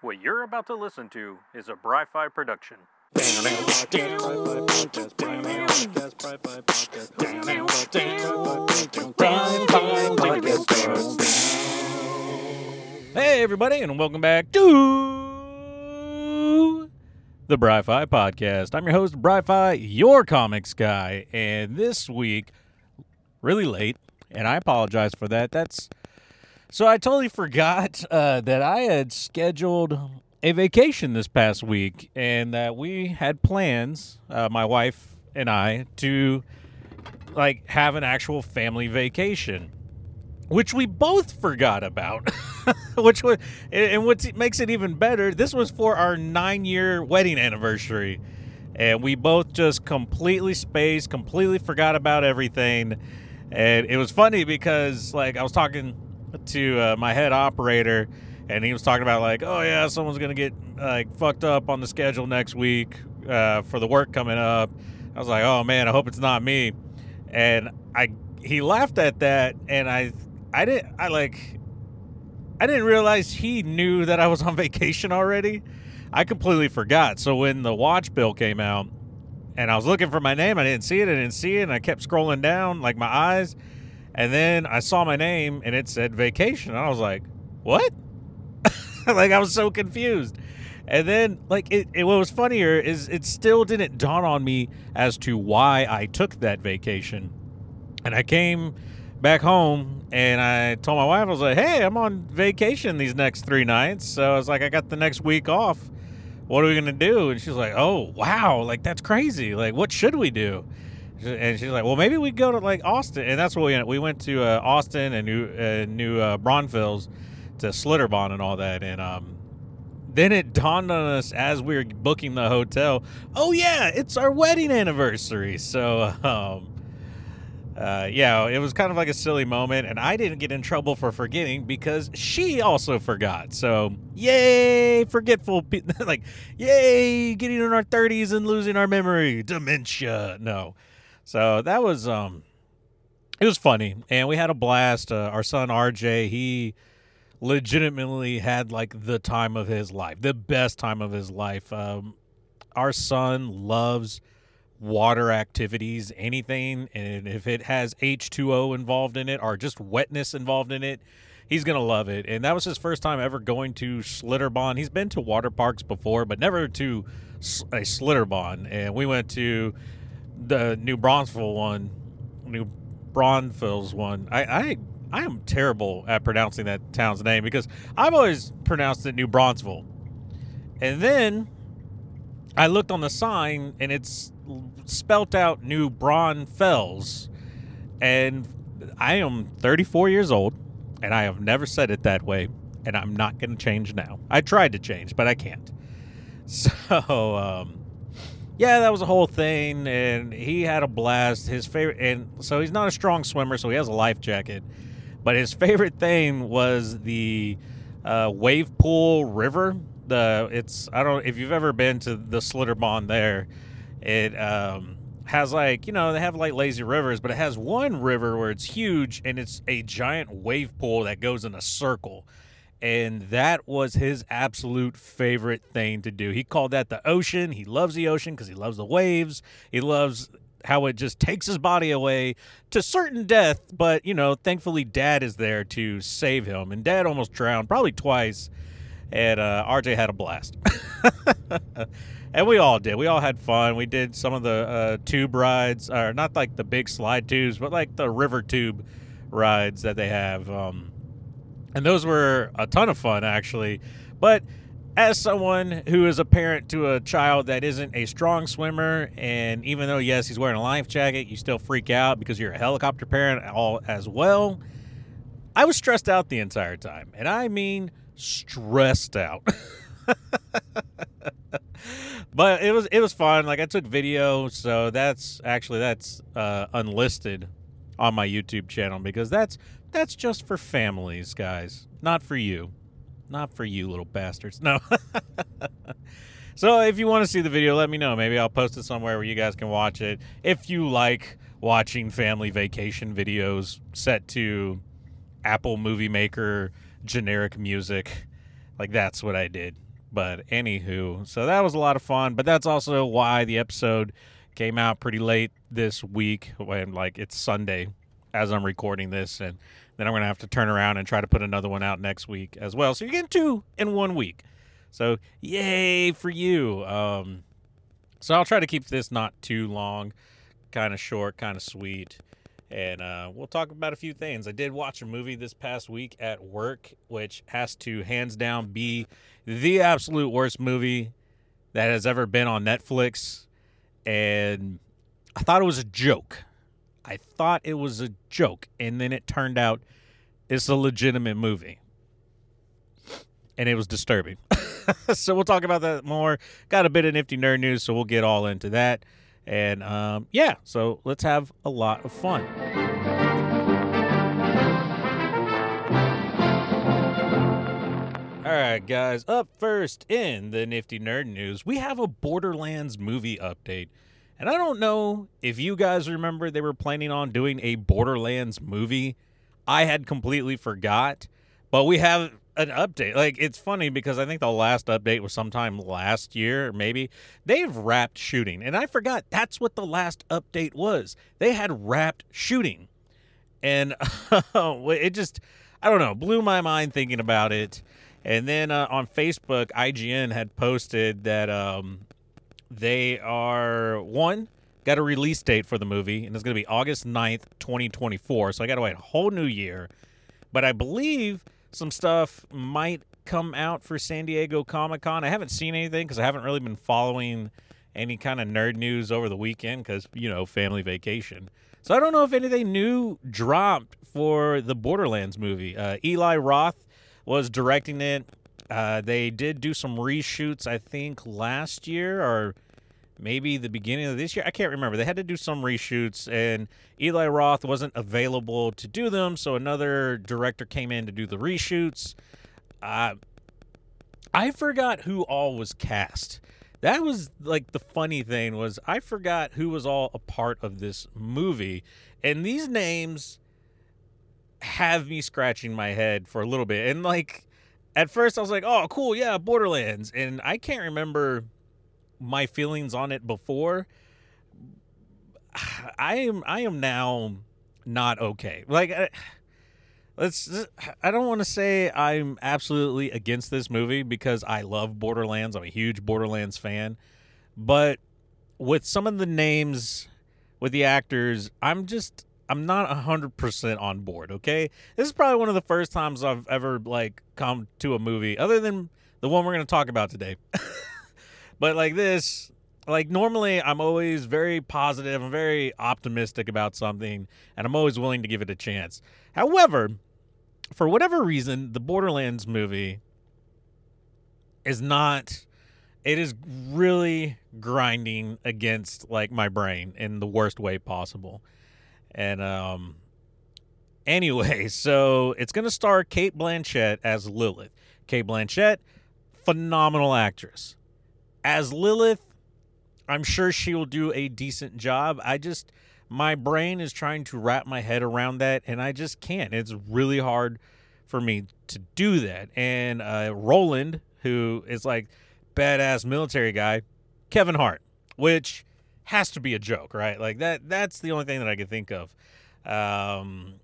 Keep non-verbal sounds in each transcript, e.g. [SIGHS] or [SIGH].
What you're about to listen to is a Bri-Fi production. Hey, everybody, and welcome back to the Bri-Fi Podcast. I'm your host, Bri-Fi, your comics guy, and this week, really late, and I apologize for that. That's so I totally forgot uh, that I had scheduled a vacation this past week, and that we had plans, uh, my wife and I, to like have an actual family vacation, which we both forgot about. [LAUGHS] which was, and what makes it even better, this was for our nine-year wedding anniversary, and we both just completely spaced, completely forgot about everything, and it was funny because like I was talking to uh, my head operator, and he was talking about like, oh yeah, someone's gonna get like fucked up on the schedule next week uh, for the work coming up. I was like, oh man, I hope it's not me. And I he laughed at that, and I I didn't I like I didn't realize he knew that I was on [LAUGHS] vacation already. I completely forgot. So when the watch bill came out and I was looking for my name, I didn't see it. I didn't see it. And I kept scrolling down, like my eyes. And then I saw my name and it said vacation. I was like, what? [LAUGHS] like I was so confused. And then, like, it, it, what was funnier is it still didn't dawn on me as to why I took that vacation. And I came back home and I told my wife, I was like, hey, I'm on vacation these next three nights. So I was like, I got the next week off. What are we going to do? And she's like, oh, wow. Like, that's crazy. Like, what should we do? And she's like, well, maybe we go to like Austin. And that's what we went. We went to uh, Austin and New, uh, New uh, Braunfels to Schlitterbahn and all that. And, um, then it dawned on us as we were booking the hotel. Oh yeah, it's our wedding anniversary. So um, uh, yeah, it was kind of like a silly moment, and I didn't get in trouble for forgetting because she also forgot. So, yay, forgetful, pe- [LAUGHS] like, yay, getting in our 30s and losing our memory, dementia. No, so that was um, it was funny, and we had a blast. Uh, our son RJ, he legitimately had like the time of his life, the best time of his life. Um, our son loves water activities, anything, and if it has H2O involved in it or just wetness involved in it, he's to love it. And that was his first time ever going to Schlitterbahn. He's been to water parks before, but never to a Schlitterbahn. And we went to the New Braunfels one, New Braunfels one. I, I I am terrible at pronouncing that town's name because I've always pronounced it New Braunfels. And then I looked on the sign and it's spelt out New Braunfels. And I am 34 years old and I have never said it that way. And I'm not going to change now. I tried to change, but I can't. [LAUGHS] So, um, yeah, that was a whole thing. And he had a blast. His favorite, and so he's not a strong swimmer, so he has a life jacket. But his favorite thing was the uh, wave pool river. The it's I don't if you've ever been to the Schlitterbahn there, it um, has like you know they have like lazy rivers, but it has one river where it's huge and it's a giant wave pool that goes in a circle. And that was his absolute favorite thing to do. He called that the ocean. He loves the ocean because he loves the waves. He loves how it just takes his body away to certain death. But, you know, thankfully, dad is there to save him. And dad almost drowned, probably twice. And uh, RJ had a blast. [LAUGHS] and we all did. We all had fun. We did some of the uh, tube rides, or not like the big slide tubes, but like the river tube rides that they have. Um, and those were a ton of fun, actually. But as someone who is a parent to a child that isn't a strong swimmer, and even though yes, he's wearing a life jacket, you still freak out because you're a helicopter parent all as well. I was stressed out the entire time, and I mean stressed out. [LAUGHS] but it was it was fun. Like I took video, so that's actually that's uh, unlisted on my YouTube channel because that's that's just for families, guys, not for you. Not for you, little bastards. No. [LAUGHS] so if you want to see the video, let me know. Maybe I'll post it somewhere where you guys can watch it. If you like watching family vacation videos set to Apple Movie Maker generic music, like that's what I did. But anywho, so that was a lot of fun. But that's also why the episode came out pretty late this week when like it's Sunday as I'm recording this and then I'm gonna have to turn around and try to put another one out next week as well. So you're getting two in one week. So yay for you. Um, so I'll try to keep this not too long, kind of short, kind of sweet, and uh, we'll talk about a few things. I did watch a movie this past week at work, which has to hands down be the absolute worst movie that has ever been on Netflix, and I thought it was a joke. I thought it was a joke, and then it turned out it's a legitimate movie. And it was disturbing. [LAUGHS] so we'll talk about that more. Got a bit of nifty nerd news, so we'll get all into that. And um, yeah, so let's have a lot of fun. All right, guys, up first in the nifty nerd news, we have a Borderlands movie update. And I don't know if you guys remember they were planning on doing a Borderlands movie. I had completely forgot, but we have an update. Like it's funny because I think the last update was sometime last year, maybe. They've wrapped shooting, and I forgot that's what the last update was. They had wrapped shooting, and [LAUGHS] it just I don't know blew my mind thinking about it. And then uh, on Facebook, IGN had posted that um, they are one got a release date for the movie, and it's going to be August 9th, 2024. So I got to wait a whole new year. But I believe some stuff might come out for San Diego Comic Con. I haven't seen anything because I haven't really been following any kind of nerd news over the weekend because, you know, family vacation. So I don't know if anything new dropped for the Borderlands movie. Uh, Eli Roth was directing it. Uh, they did do some reshoots, I think, last year or maybe the beginning of this year. I can't remember. They had to do some reshoots, and Eli Roth wasn't available to do them, so another director came in to do the reshoots. Uh, I forgot who all was cast. That was like the funny thing was I forgot who was all a part of this movie, and these names have me scratching my head for a little bit. And like at first, I was like, "Oh, cool, yeah, Borderlands," and I can't remember my feelings on it before, [SIGHS] I am I am now not okay. Like let's I don't want to say I'm absolutely against this movie because I love Borderlands. I'm a huge Borderlands fan. But with some of the names with the actors, I'm just I'm not 100% on board, okay? This is probably one of the first times I've ever like come to a movie other than the one we're going to talk about today. [LAUGHS] But like this, like normally I'm always very positive, I'm very optimistic about something, and I'm always willing to give it a chance. However, for whatever reason, the Borderlands movie is not it is really grinding against like my brain in the worst way possible. And um anyway, [LAUGHS] so it's going to star Cate Blanchett as Lilith. Cate Blanchett, phenomenal actress as Lilith, I'm sure she will do a decent job. I just my brain is trying to wrap my head around that and I just can't. It's really hard for me to do that. And uh, Roland, who is like badass military guy, Kevin Hart, which has to be a joke, right? Like that that's the only thing that I can think of. Um,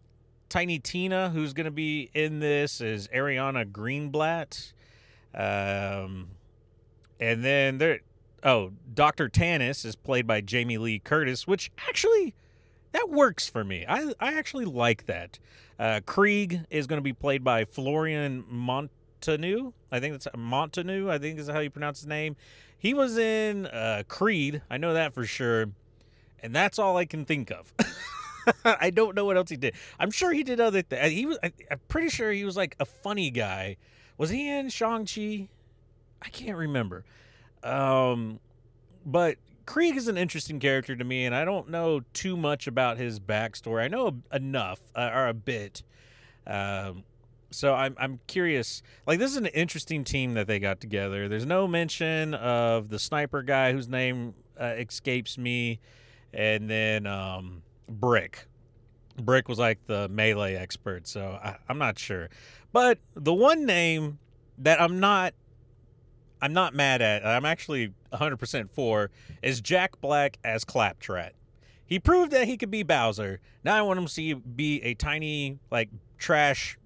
Tiny Tina, who's going to be in this, is Ariana Greenblatt. Um, and then there, oh, Doctor Tannis is played by Jamie Lee Curtis, which actually that works for me. I I actually like that. Uh, Krieg is going to be played by Florian Montanu. I think that's Montanu, I think is how you pronounce his name. He was in uh, Creed. I know that for sure, and that's all I can think of. [LAUGHS] I don't know what else he did. I'm sure he did other things. He was. I, I'm pretty sure he was like a funny guy. Was he in Shang Chi? I can't remember. Um, but Krieg is an interesting character to me, and I don't know too much about his backstory. I know enough uh, or a bit. Um, so I'm I'm curious. Like this is an interesting team that they got together. There's no mention of the sniper guy whose name uh, escapes me, and then um, Brick. Brick was like the melee expert, so I, I'm not sure. But the one name that I'm not I'm not mad at. I'm actually 100% for is Jack Black as Claptrap. He proved that he could be Bowser. Now I want him to see be a tiny like trash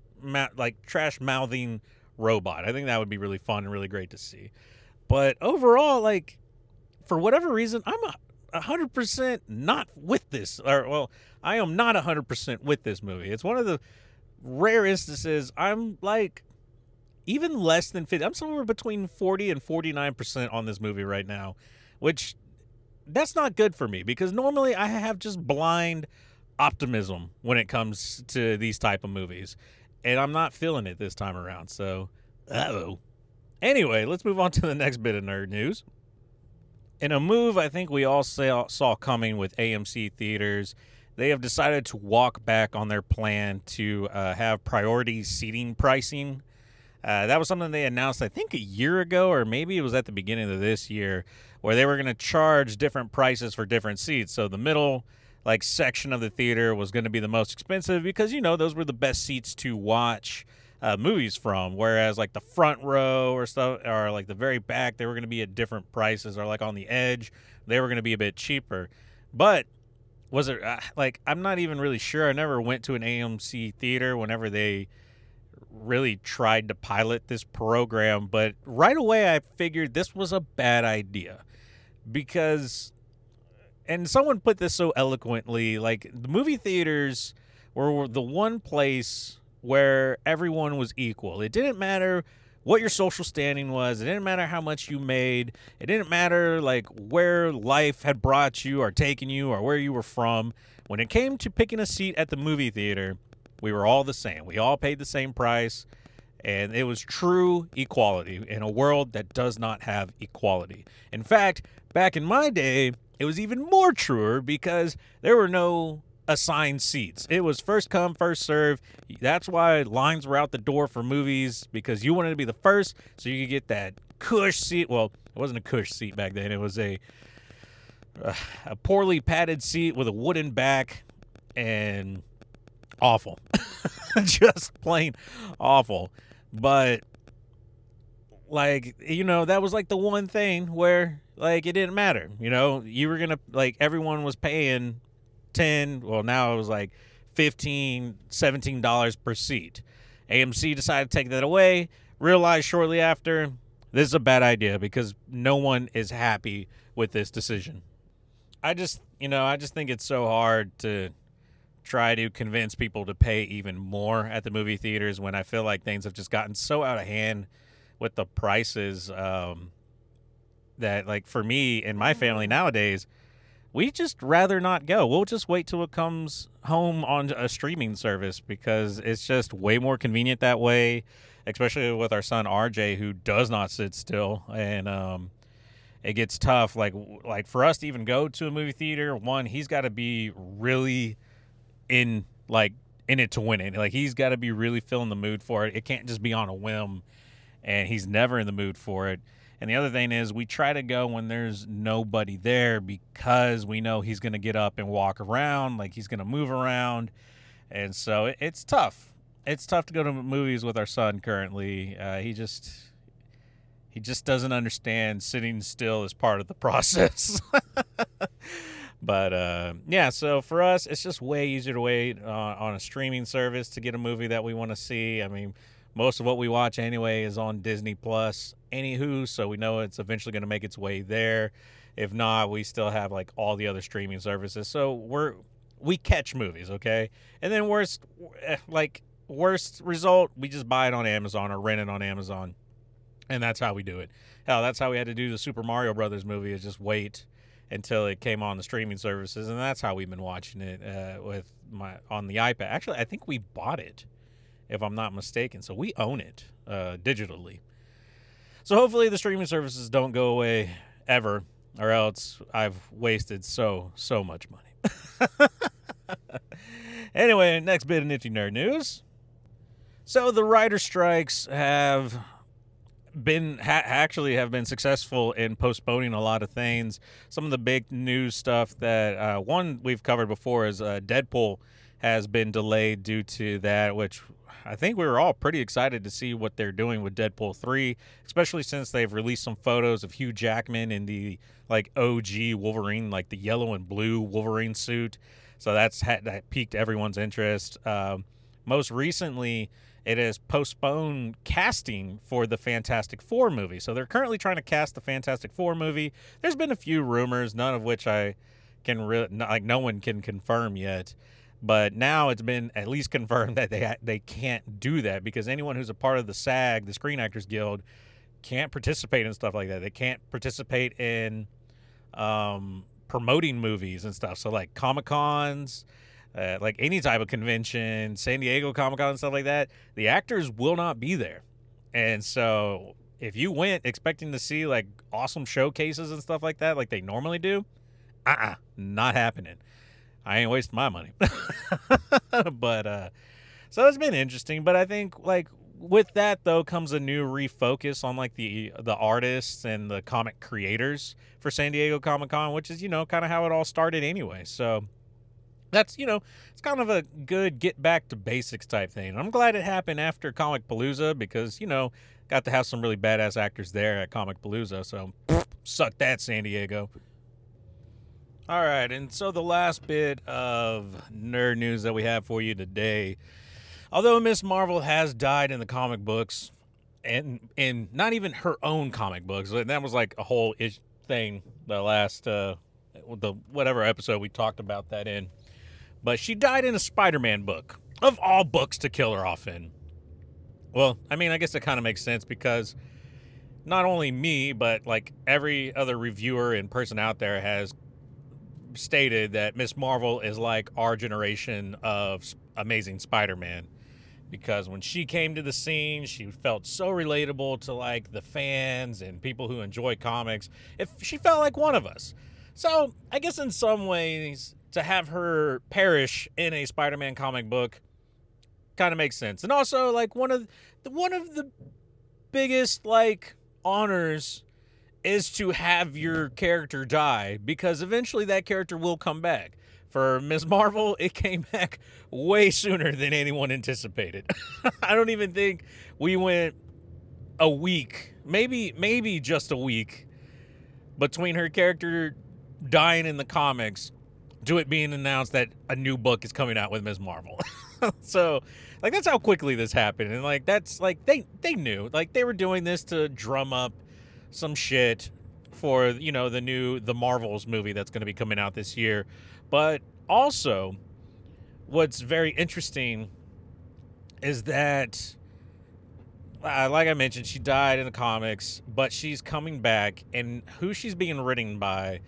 like trash mouthing robot. I think that would be really fun and really great to see. But overall like for whatever reason I'm a hundred percent not with this or well I am not a hundred percent with this movie. It's one of the rare instances I'm like even less than 50 i'm somewhere between 40 and 49% on this movie right now which that's not good for me because normally i have just blind optimism when it comes to these type of movies and i'm not feeling it this time around so oh anyway let's move on to the next bit of nerd news. In a move i think we all saw, saw coming with amc theaters they have decided to walk back on their plan to uh, have priority seating pricing. Uh, that was something they announced, I think, a year ago, or maybe it was at the beginning of this year, where they were going to charge different prices for different seats. So the middle, like section of the theater, was going to be the most expensive because you know those were the best seats to watch uh, movies from. Whereas like the front row or stuff, or like the very back, they were going to be at different prices, or like on the edge, they were going to be a bit cheaper. But was it uh, like I'm not even really sure. I never went to an AMC theater whenever they really tried to pilot this program, but right away I figured this was a bad idea because, and someone put this so eloquently like the movie theaters were the one place where everyone was equal. It didn't matter what your social standing was. It didn't matter how much you made. It didn't matter like where life had brought you or taken you or where you were from. When it came to picking a seat at the movie theater, we were all the same. We all paid the same price. And it was true equality in a world that does not have equality. In fact, back in my day, it was even more truer because there were no assigned seats. It was first come, first serve. That's why lines were out the door for movies because you wanted to be the first so you could get that cush seat. Well, it wasn't a cush seat back then. It was a uh, a poorly padded seat with a wooden back and awful. [LAUGHS] Just plain awful. But like you know that was like the one thing where like it didn't matter you know? You were gonna like everyone was paying 10 well now it was like 15 17 dollars per seat. Amc decided to take that away realized shortly after this is a bad idea because no one is happy with this decision. I just you know i just think it's so hard to try to convince people to pay even more at the movie theaters when I feel like things have just gotten so out of hand with the prices um, that, like, for me and my family mm-hmm. nowadays, we just rather not go. We'll just wait till it comes home on a streaming service because it's just way more convenient that way, especially with our son RJ who does not sit still and um, it gets tough like like for us to even go to a movie theater, one he's got to be really in like in it to win it. Like he's got to be really feeling the mood for it. It can't just be on a whim, and he's never in the mood for it. And the other thing is, we try to go when there's nobody there because we know he's going to get up and walk around, like he's going to move around, and so it, it's tough. It's tough to go to movies with our son currently. Uh, he just he just doesn't understand sitting still is part of the [LAUGHS] process. [LAUGHS] But uh, yeah, so for us, it's just way easier to wait uh, on a streaming service to get a movie that we want to see. I mean, most of what we watch anyway is on Disney Plus, anywho, so we know it's eventually going to make its way there. If not, we still have like all the other streaming services. So we're we catch movies, okay? And then worst eh, like worst result, we just buy it on Amazon or rent it on Amazon. And that's how we do it. Hell, that's how we had to do the Super Mario Brothers movie is just wait until it came on the streaming services, and that's how we've been watching it uh, with my on the iPad. Actually, I think we bought it, if I'm not mistaken. So we own it uh, digitally. So hopefully the streaming services don't go away ever, or else I've wasted so so much money. [LAUGHS] anyway, next bit of nifty nerd news. So the writer strikes have been ha- actually have been successful in postponing a lot of things. Some of the big news stuff that uh, one we've covered before is uh, Deadpool has been delayed due to that, which I think we were all pretty excited to see what they're doing with Deadpool 3, especially since they've released some photos of Hugh Jackman in the like OG Wolverine, like the yellow and blue Wolverine suit. So that's had, that piqued everyone's interest. Um, most recently, it has postponed casting for the Fantastic Four movie. So they're currently trying to cast the Fantastic Four movie. There's been a few rumors, none of which I can really like no one can confirm yet. But now it's been at least confirmed [LAUGHS] that they they can't do that because anyone who's a part of the SAG, the Screen Actors Guild, can't participate in stuff like that. They can't participate in um, promoting movies and stuff. So like Comic Cons, uh, like any type of convention, San Diego Comic Con and stuff like that, the actors will not be there. And so if you went expecting to see like awesome showcases and stuff like that, like they normally do, uh uh-uh, uh not happening. I ain't wasting my money. [LAUGHS] but uh so it's been interesting, but I think like with that though comes a new refocus on like the the artists and the comic creators for San Diego Comic Con, which is you know kind of how it all started anyway. So that's you know it's kind of a good get back to basics type thing. I'm glad it happened after Comicpalooza because you know got to have some really badass actors there at Comicpalooza. So suck that, San Diego. All right, and so the last bit of nerd news that we have for you today, although Miss Marvel has died in the comic books, and and not even her own comic books, and that was like a whole ish thing. The last uh, the whatever episode we talked about that in, but she died in a Spider-Man book of all books to kill her off in. Well, I mean, I guess it kind of makes sense because not only me, but like every other reviewer and person out there has stated that Miss Marvel is like our generation of Amazing Spider-Man because when she came to the scene, she felt so relatable to like the fans and people who enjoy comics. If she felt like one of us. So, I guess in some ways to have her perish in a Spider-Man comic book kind of makes sense. And also like one of the, one of the biggest like honors is to have your character die because eventually that character will come back. For Ms. Marvel, it came [LAUGHS] back way sooner than anyone anticipated. [LAUGHS] I don't even think we went a week, maybe maybe just a week between her character dying in the comics to it being announced that a new book is coming out with Ms. Marvel. [LAUGHS] so, like that's how quickly this happened and like that's like they they knew. Like they were doing this to drum up some shit for you know the new the Marvels movie that's going to be coming out this year. But also, what's very interesting is that, uh, like I mentioned, she died in the comics, but she's coming back, and who she's being written by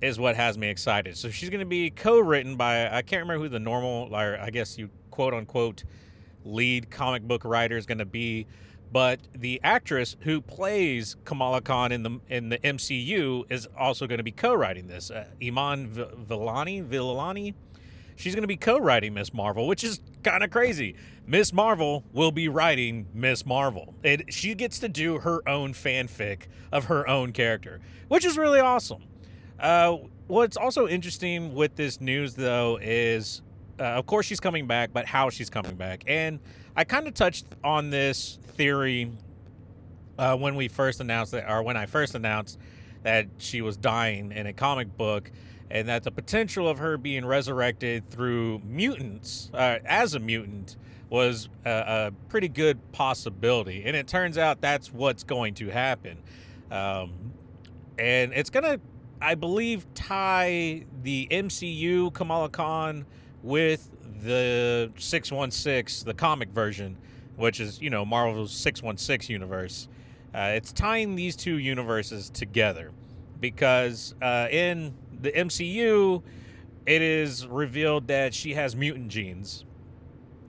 is what has me excited. So she's going to be co-written by I can't remember who the normal, or I guess you quote unquote lead comic book writer is going to be but the actress who plays Kamala Khan in the in the MCU is also going to be co-writing this. Uh, Iman v- Vellani, Villani, she's going to be co-writing Miss Marvel, which is kind of crazy. Miss Marvel will be writing Miss Marvel. It, she gets to do her own fanfic of her own character, which is really awesome. Uh, what's also interesting with this news, though, is uh, of course she's coming back, but how she's coming back. And I kind of touched on this theory uh, when we first announced that, or when I first announced that she was dying in a comic book, and that the potential of her being resurrected through mutants uh, as a mutant was a, a, pretty good possibility. And it turns out that's what's going to happen. Um, and it's going to, I believe, tie the MCU Kamala Khan with the 616, the comic version, which is, you know, Marvel's 616 universe. Uh, it's tying these two universes together because uh, in the MCU, it is revealed that she has mutant genes.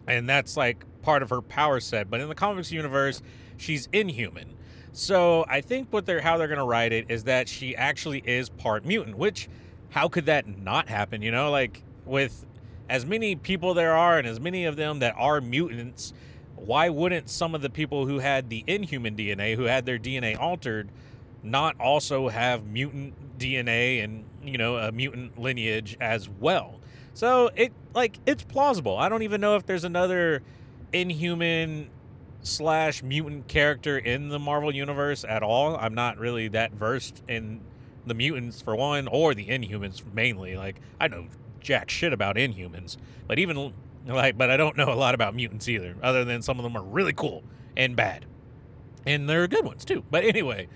And that's like part of her power set. But in the comics universe, she's inhuman. So I think what they're how they're gonna write it is that she actually is part mutant, which how could that not happen? You know, like with as many people there are and as many of them that are mutants, why wouldn't some of the people who had the inhuman DNA, who had their DNA altered, not also have mutant DNA and, you know, a mutant lineage as well? So it like it's plausible. I don't even know if there's another inhuman slash mutant character in the Marvel universe at all. I'm not really that versed in the mutants for one, or the Inhumans mainly. Like I know jack shit about Inhumans, but even like, but I don't know a lot about mutants either. Other than some of them are really cool and bad, and they're good ones too. But anyway.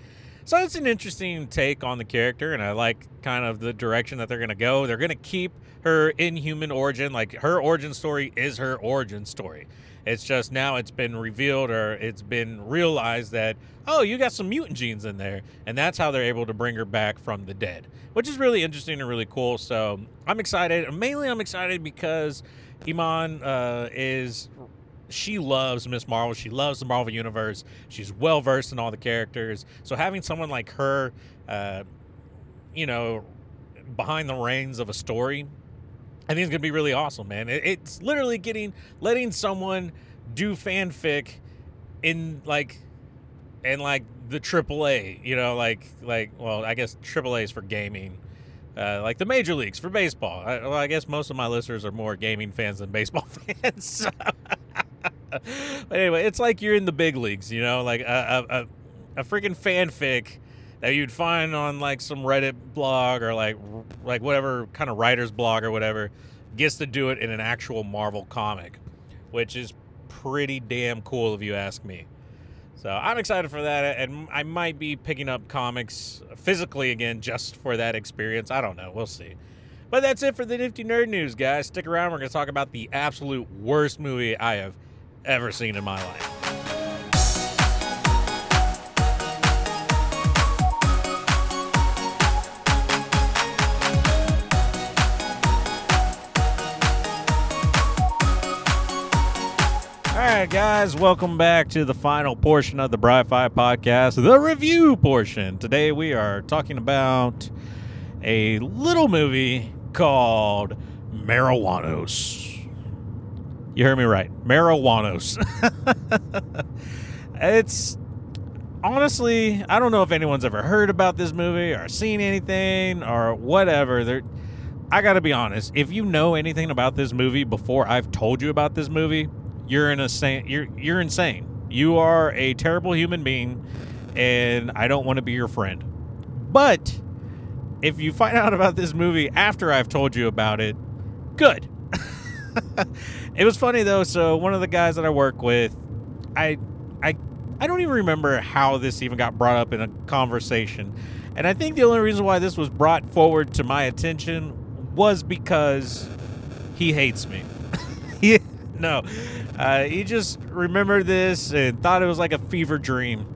So it's an interesting take on the character, and I like kind of the direction that they're going to go. They're going to keep her inhuman origin, like her origin story is her origin story. It's just now it's been revealed or it's been realized that, oh, you got some mutant genes in there. And that's how they're able to bring her back from the dead, which is really interesting and really cool. So I'm excited. Mainly, I'm excited because Iman uh, is. She loves Miss Marvel. She loves the Marvel Universe. She's well versed in all the characters. So having someone like her, uh, you know, behind the reins of a story I think it's gonna be really awesome, man. It's literally getting letting someone do fanfic in like in like the AAA, you know, like like well, I guess AAA is for gaming, uh, like the major leagues for baseball. I, well, I guess most of my listeners are more gaming fans than baseball [LAUGHS] fans. [LAUGHS] but anyway, it's like you're in the big leagues, you know, like a a, a, a freaking fanfic that you'd find on like some Reddit blog or like like whatever kind of writer's blog or whatever gets to do it in an actual Marvel comic, which is pretty damn cool if you ask me. So I'm excited for that, and I might be picking up comics physically again just for that experience. I don't know. We'll see. But that's it for the Nifty Nerd News, guys. Stick around. We're going to talk about the absolute worst movie I have ever seen in my life. Right, guys, welcome back to the final portion of the Bri Fi podcast, the review portion. Today we are talking about a little movie called Marijuanos. You heard me right. Marijuanos. [LAUGHS] it's honestly, I don't know if anyone's ever heard about this movie or seen anything or whatever. I got to be honest, if you know anything about this movie before I've told you about this movie, you're in a. You're you're insane. You are a terrible human being, and I don't want to be your friend. But if you find out about this movie after I've told you about it, good. [LAUGHS] it was funny though. So one of the guys that I work with, I I I don't even remember how this even got brought up in a conversation. And I think the only reason why this was brought forward to my attention was because he hates me. [LAUGHS] he, no, uh, he just remembered this and thought it was like a fever dream.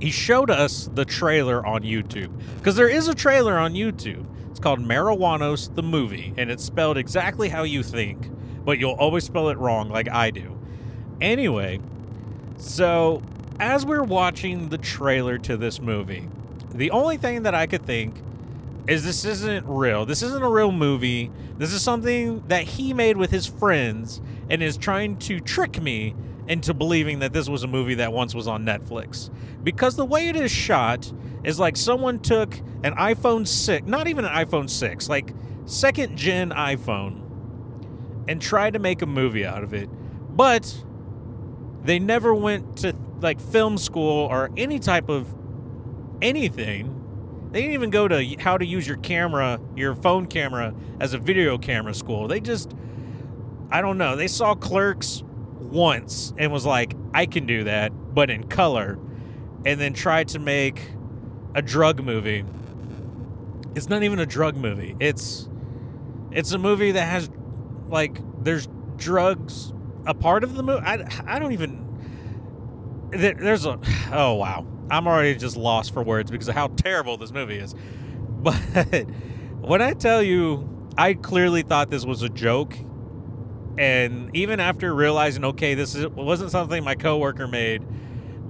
He showed us the trailer on YouTube because there is a trailer on YouTube. It's called Marijuanos the movie, and it's spelled exactly how you think, but you'll always spell it wrong, like I do. Anyway, so as we're watching the trailer to this movie, the only thing that I could think is this isn't real. This isn't a real movie. This is something that he made with his friends and is trying to trick me into believing that this was a movie that once was on Netflix. Because the way it is shot is like someone took an iPhone 6, not even an iPhone 6, like second gen iPhone, and tried to make a movie out of it. But they never went to like film school or any type of anything they didn't even go to how to use your camera, your phone camera, as a video camera school. They just, I don't know. They saw Clerks once and was like, I can do that, but in color, and then tried to make a drug movie. It's not even a drug movie. It's it's a movie that has like there's drugs a part of the movie. I, I don't even there's a oh wow I'm already just lost for words because of how terrible this movie is. [LAUGHS] But when I tell you, I clearly thought this was a joke. And even after realizing, okay, this is, wasn't something my coworker made,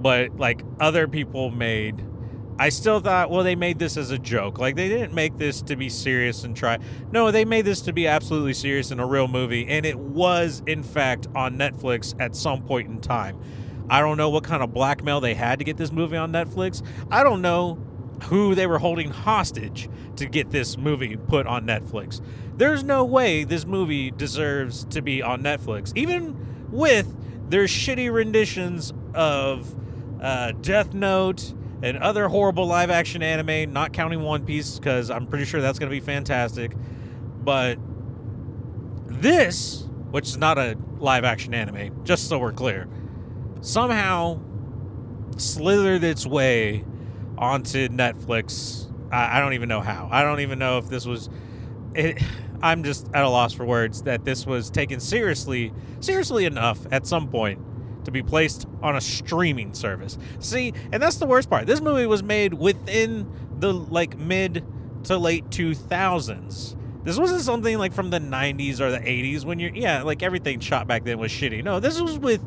but like other people made, I still thought, well, they made this as a joke. Like they didn't make this to be serious and try. No, they made this to be absolutely serious in a real movie. And it was, in fact, on Netflix at some point in time. I don't know what kind of blackmail they had to get this movie on Netflix. I don't know who they were holding hostage to get this movie put on Netflix. There's no way this movie deserves to be on Netflix, even with their shitty renditions of uh, Death Note and other horrible live action anime, not counting One Piece, because I'm pretty sure that's going to be fantastic. But this, which is not a live action anime, just so we're clear, somehow slithered its way onto Netflix. I, I don't even know how. I don't even know if this was. It, I'm just at a loss for words that this was taken seriously, seriously enough at some point to be placed on a streaming service. See, and that's the worst part. This movie was made within the like mid to late 2000s. This wasn't something like from the 90s or the 80s when you're yeah, like everything shot back then was shitty. No, this was with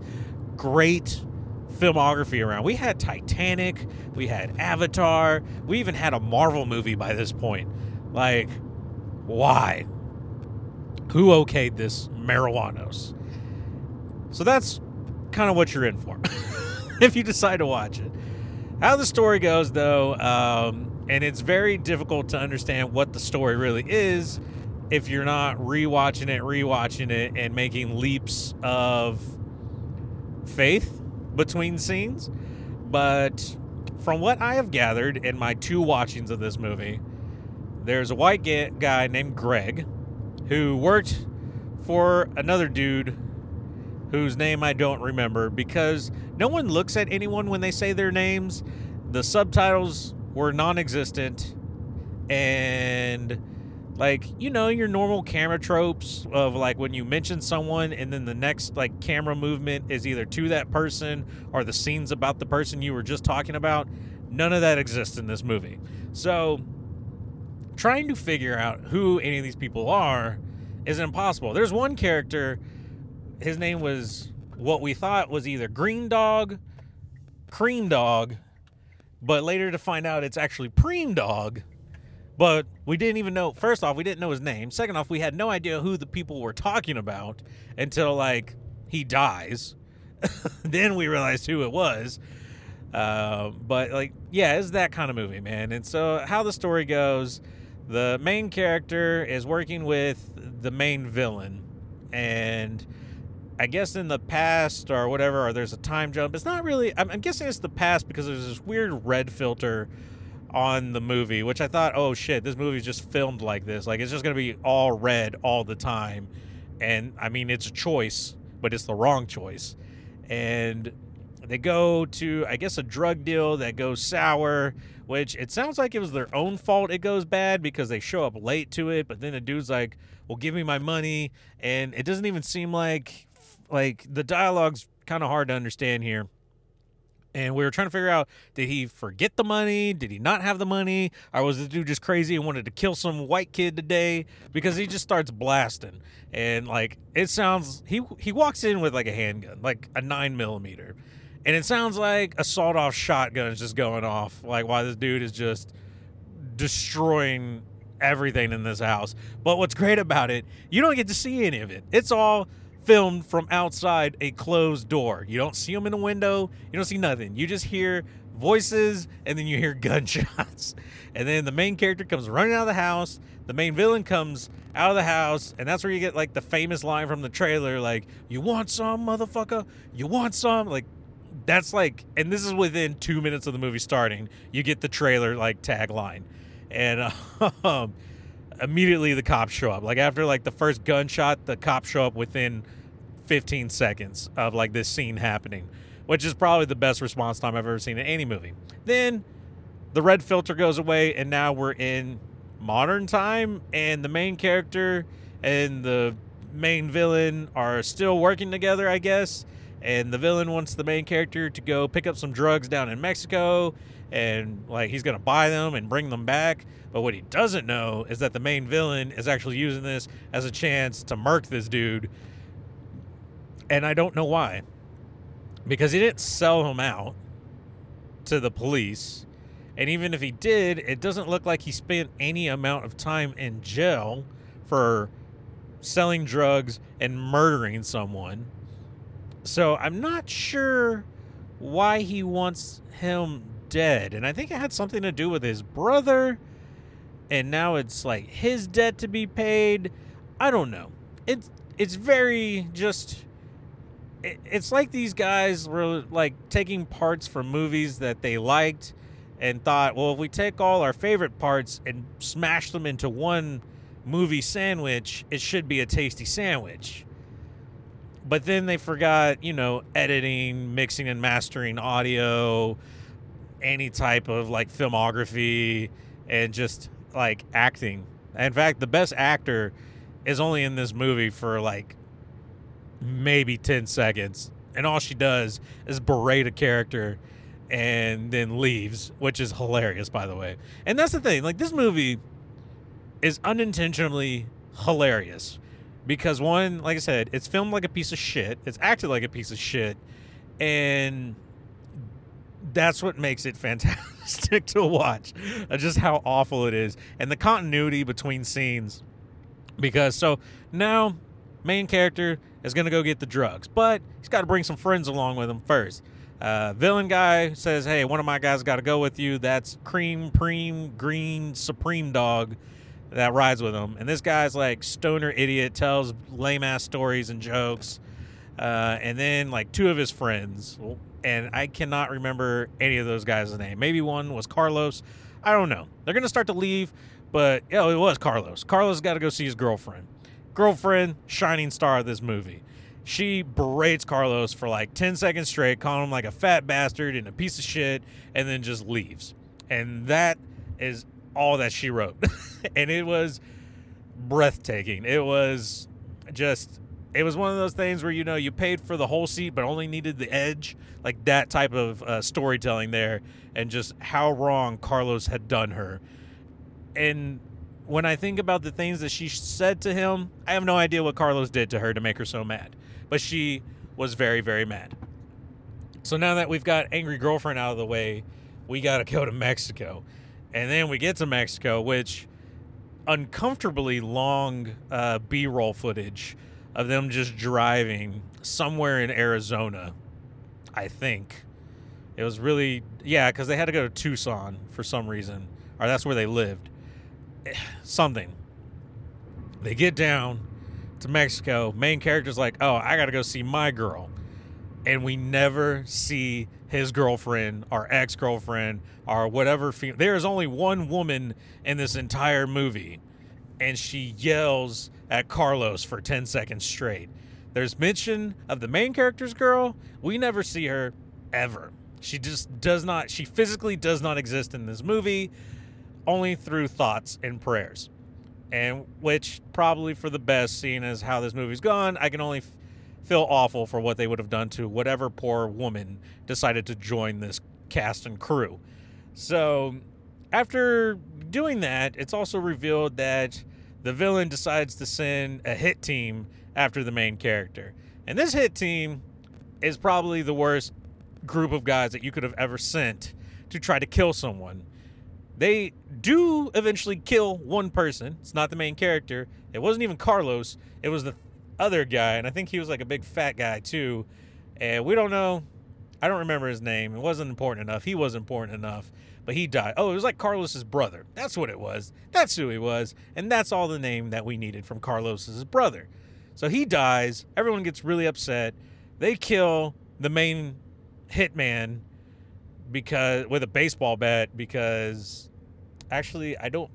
great filmography around. We had Titanic, we had Avatar, we even had a Marvel movie by this point. Like, why? Who okayed this marijuanos? So that's kind of what you're in for [LAUGHS] if you decide to watch it. How the story goes, though, um, and it's very difficult to understand what the story really is if you're not rewatching it, rewatching it, and making leaps of faith between scenes. But from what I have gathered in my two watchings of this movie, there's a white guy named Greg who worked for another dude whose name I don't remember because no one looks at anyone when they say their names. The subtitles were non existent and like you know your normal camera tropes of like when you mention someone and then the next like camera movement is either to that person or the scenes about the person you were just talking about none of that exists in this movie so trying to figure out who any of these people are is impossible there's one character his name was what we thought was either green dog cream dog but later to find out it's actually preem dog but we didn't even know. First off, we didn't know his name. Second off, we had no idea who the people were talking about until like he dies. [LAUGHS] then we realized who it was. Uh, but like, yeah, it's that kind of movie, man. And so, how the story goes, the main character is working with the main villain, and I guess in the past or whatever, or there's a time jump. It's not really. I'm, I'm guessing it's the past because there's this weird red filter on the movie, which I thought, oh shit, this movie's just filmed like this. Like it's just gonna be all red all the time. And I mean, it's a choice, but it's the wrong choice. And they go to, I guess, a drug deal that goes sour, which it sounds like it was their own fault it goes bad because they show up late to it. But then the dude's like, well, give me my money. And it doesn't even seem like, like the dialogue's kind of hard to understand here and we were trying to figure out did he forget the money did he not have the money or was the dude just crazy and wanted to kill some white kid today because he just starts blasting and like it sounds he he walks in with like a handgun like a nine millimeter and it sounds like a sawed-off shotgun is just going off like why this dude is just destroying everything in this house but what's great about it you don't get to see any of it it's all filmed from outside a closed door. You don't see them in the window. You don't see nothing. You just hear voices and then you hear [LAUGHS] gunshots. And then the main character comes running out of the house. The main villain comes out of the house, and that's where you get like the famous line from the trailer, like "You want some, motherfucker? You want some?" Like that's like, and this is within two minutes of the movie starting. You get the trailer like tagline, and [LAUGHS] um, immediately the cops show up. Like after like the first gunshot, the cops show up within 15 seconds of like this scene happening, which is probably the best response time I've ever seen in any movie. Then the red filter goes away, and now we're in modern time, and the main character and the main villain are still working together, I guess. And the villain wants the main character to go pick up some drugs down in Mexico, and like he's gonna buy them and bring them back. But what he doesn't know is that the main villain is actually using this as a chance to murk this dude and I don't know why. Because he didn't sell him out to the police. And even if he did, it doesn't look like he spent any amount of time in jail for selling drugs and murdering someone. So I'm not sure why he wants him dead, and I think it had something to do with his brother, and now it's like his debt to be paid. I don't know. It's it's very just. it- It's like these guys were like taking parts from movies that they liked, and thought, well, if we take all our favorite parts and smash them into one movie sandwich, it should be a tasty sandwich but then they forgot, you know, editing, mixing and mastering audio, any type of like filmography, and just like acting. In fact, the best actor is only in this movie for like maybe 10 seconds. And all she does is berate a character and then leaves, which is hilarious, by the way. And that's the thing. Like, this movie is unintentionally hilarious because one, like I said, it's filmed like a piece of shit. It's acted like a piece of shit, and that's what makes it [LAUGHS] fantastic to watch. uh, Just how awful it is, and the continuity between scenes. Because so now, main character is gonna go get the drugs, but he's got to bring some friends along with him first. Uh, villain guy says, "Hey, one of my guys got to go with you. That's Cream Preem Green Supreme Dog." That rides with him. And this guy's like stoner idiot, tells lame ass stories and jokes. Uh, and then like two of his friends, and I cannot remember any of those guys' name. Maybe one was Carlos. I don't know. They're gonna start to leave, but yeah, it was Carlos. Carlos got to go see his girlfriend. Girlfriend, shining star of this movie. She berates Carlos for like 10 seconds straight, calling him like a fat bastard and a piece of shit, and then just leaves. And that is all that she wrote. [LAUGHS] and it was breathtaking. It was just it was one of those things where you know you paid for the whole seat but only needed the edge, like that type of uh, storytelling there, and just how wrong Carlos had done her. And when I think about the things that she said to him, I have no idea what Carlos did to her to make her so mad, but she was very very mad. So now that we've got angry girlfriend out of the way, we got to go to Mexico. And then we get to Mexico, which uncomfortably long uh, B roll footage of them just driving somewhere in Arizona, I think. It was really, yeah, because they had to go to Tucson for some reason, or that's where they lived. [SIGHS] Something. They get down to Mexico. Main character's like, oh, I got to go see my girl and we never see his girlfriend or ex girlfriend or whatever. There is only one woman in this entire movie, and she yells at Carlos for 10 seconds straight. There's mention of the main character's girl. We never see her ever. She just does not, she physically does not exist in this movie, only through thoughts and prayers. And which probably for the best, seeing as how this movie's gone, I can only feel awful for what they would have done to whatever poor woman decided to join this cast and crew. So, after doing that, it's also revealed that the villain decides to send a hit team after the main character. And this hit team is probably the worst group of guys that you could have ever sent to try to kill someone. They do eventually kill one person. It's not the main character. It wasn't even Carlos. It was the other guy, and I think he was like a big fat guy too. And we don't know. I don't remember his name. It wasn't important enough. He wasn't important enough. But he died. Oh, it was like Carlos's brother. That's what it was. That's who he was. And that's all the name that we needed from Carlos's brother. So he dies. Everyone gets really upset. They kill the main hitman because with a baseball bat because actually I don't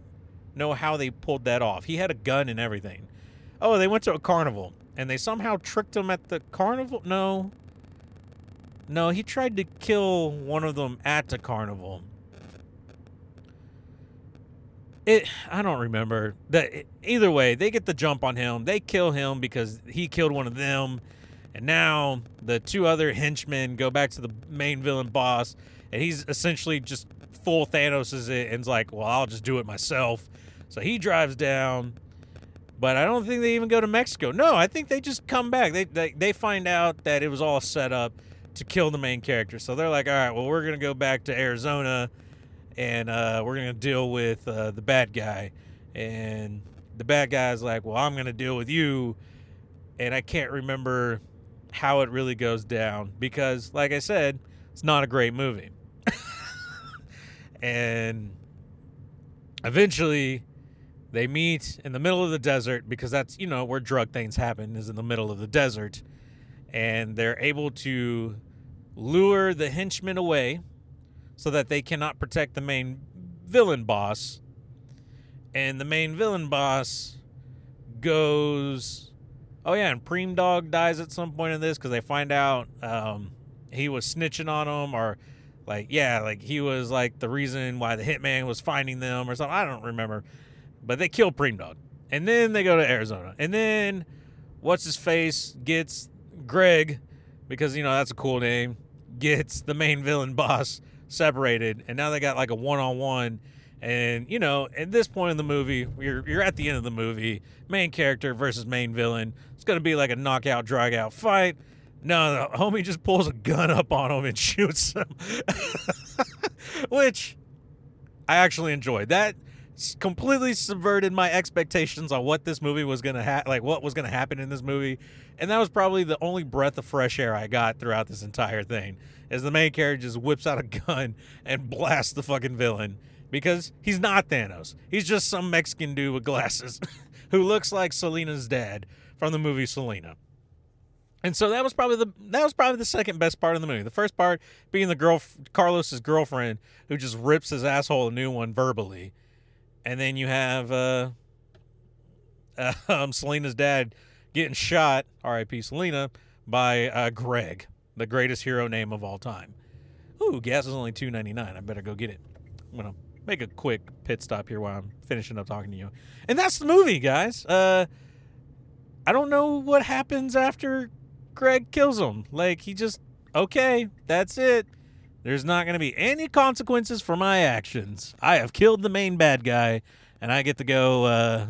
know how they pulled that off. He had a gun and everything. Oh, they went to a carnival and they somehow tricked him at the carnival? No. No, he tried to kill one of them at the carnival. It I don't remember. That either way, they get the jump on him. They kill him because he killed one of them. And now the two other henchmen go back to the main villain boss, and he's essentially just full Thanos is it and's like, well, I'll just do it myself. So he drives down, but I don't think they even go to Mexico. No, I think they just come back. They they, they find out that it was all set up to kill the main character. So they're like, all right, well, we're gonna go back to Arizona, and uh, we're gonna deal with uh, the bad guy. And the bad guy's like, well, I'm gonna deal with you. And I can't remember how it really goes down because, like I said, it's not a great movie. [LAUGHS] and eventually they meet in the middle of the desert because that's you know where drug things happen is in the middle of the desert. And they're able to lure the henchmen away so that they cannot protect the main villain boss. And the main villain boss goes oh yeah and preem dog dies at some point in this because they find out um, he was snitching on them or like yeah like he was like the reason why the hitman was finding them or something. I don't remember but they kill preem dog and then they go to arizona and then what's his face gets greg because you know that's a cool name gets the main villain boss separated and now they got like a one-on-one and you know, at this point in the movie, you're you're at the end of the movie. Main character versus main villain. It's gonna be like a knockout, drag out fight. No, the homie just pulls a gun up on him and [LAUGHS] shoots him, [LAUGHS] which I actually enjoyed. That completely subverted my expectations on what this movie was gonna ha- like what was gonna happen in this movie, and that was probably the only breath of fresh air I got throughout this entire thing. As the main character just whips out a gun and blasts the fucking villain because he's not Thanos. He's just some Mexican dude with glasses [LAUGHS] who looks like Selena's dad from the movie Selena. And so that was probably the that was probably the second best part of the movie. The first part being the girl Carlos's girlfriend who just rips his asshole a new one verbally, and then you have uh, [LAUGHS] um, Selena's dad getting shot, R.I.P. Selena, by uh, Greg, the greatest hero name of all time. Ooh, gas is only two ninety nine. I better go get it. I'm gonna make a quick pit stop here while I'm finishing up talking to you. And that's the movie, guys. Uh, I don't know what happens after Greg kills him. Like he just okay, that's it. There's not going to be any consequences for my actions. I have killed the main bad guy, and I get to go. Uh,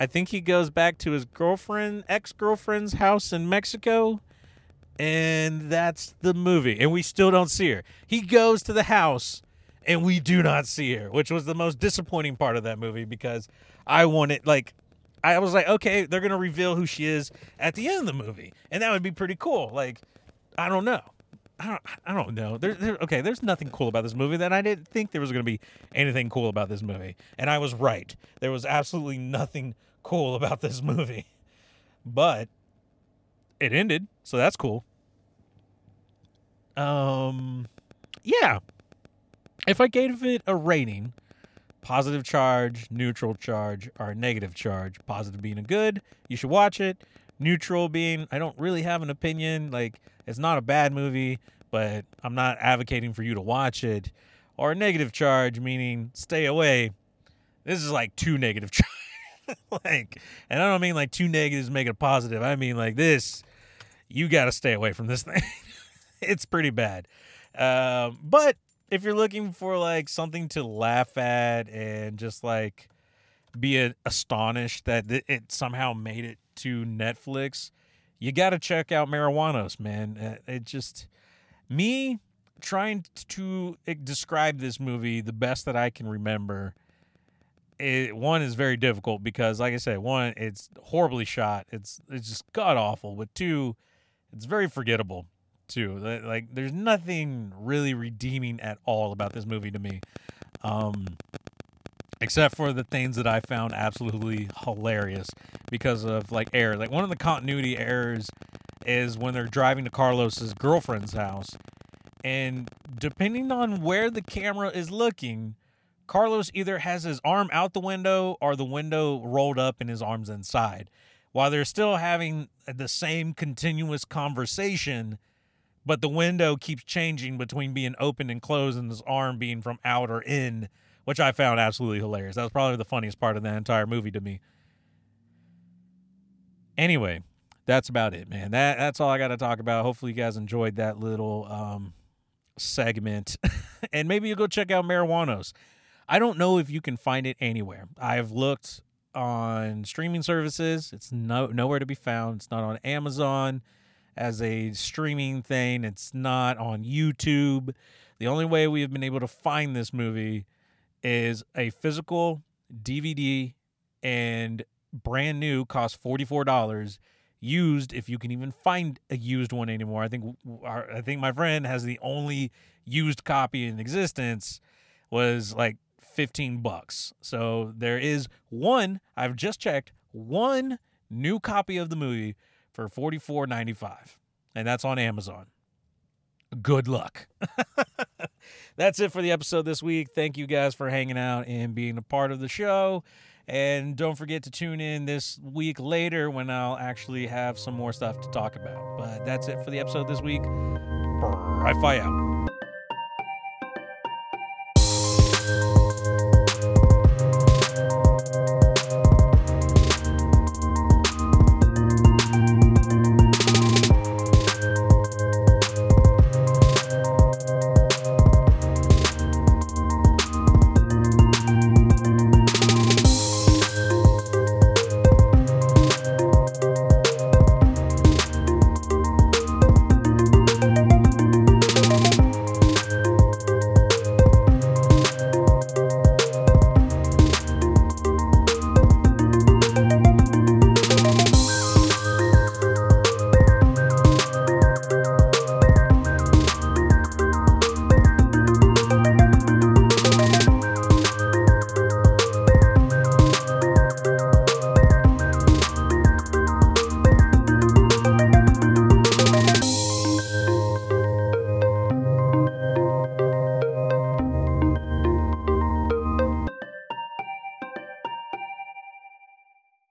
I think he goes back to his girlfriend, ex girlfriend's house in Mexico, and that's the movie. And we still don't see her. He goes to the house and we do not see her, which was the most disappointing part of that movie because I wanted like I was like, okay, they're gonna reveal who she is at the end of the movie, and that would be pretty cool. Like, I don't know. I don't, I don't know. There, there, okay, there's nothing cool about this movie that I didn't think there was going to be anything cool about this movie. And I was right. There was absolutely nothing cool about this movie. But it ended, so that's cool. Um yeah, if I gave it a rating, positive charge, neutral charge, or negative charge, positive being a good, you should watch it. Neutral being I don't really have an opinion, like it's not a bad movie, but I'm not advocating for you to watch it. Or a negative charge meaning stay away. This is like two negative [LAUGHS] charge. like and I don't mean like two negatives make it a positive. I mean like this you got to stay away from this [LAUGHS] thing. it's pretty bad. Um, but if you're looking for like something to laugh at and just like be astonished that it somehow made it to Netflix, you got to check out Marijuanos, man. Uh, it just me trying to describe this movie the best that I can remember. It, one is very difficult because, like I said, one it's horribly shot. It's it's just god awful. But two, it's very forgettable too. Like there's nothing really redeeming at all about this movie to me. Um except for the things that I found absolutely hilarious because of like error. Like one of the continuity errors is when they're driving to Carlos's girlfriend's house and depending on where the camera is looking, Carlos either has his arm out the window or the window rolled up and his arms inside. While they're still having the same continuous conversation, but the window keeps changing between being open and closed and his arm being from out or in, which I found absolutely hilarious. That was probably the funniest part of the entire movie to me. Anyway, that's about it, man. That that's all I got to talk about. Hopefully you guys enjoyed that little um, segment. [LAUGHS] and maybe you go check out Marijuanos. I don't know if you can find it anywhere. I've looked on streaming services. It's no nowhere to be found. It's not on Amazon as a streaming thing. It's not on YouTube. The only way we have been able to find this movie is a physical DVD and brand new costs $44 used if you can even find a used one anymore i think our, i think my friend has the only used copy in existence was like 15 bucks. So there is one, I've just checked, one new copy of the movie for 44.95 and that's on Amazon. Good luck. [LAUGHS] that's it for the episode this week. Thank you guys for hanging out and being a part of the show. And don't forget to tune in this week later when I'll actually have some more stuff to talk about. But that's it for the episode this week. Bye out.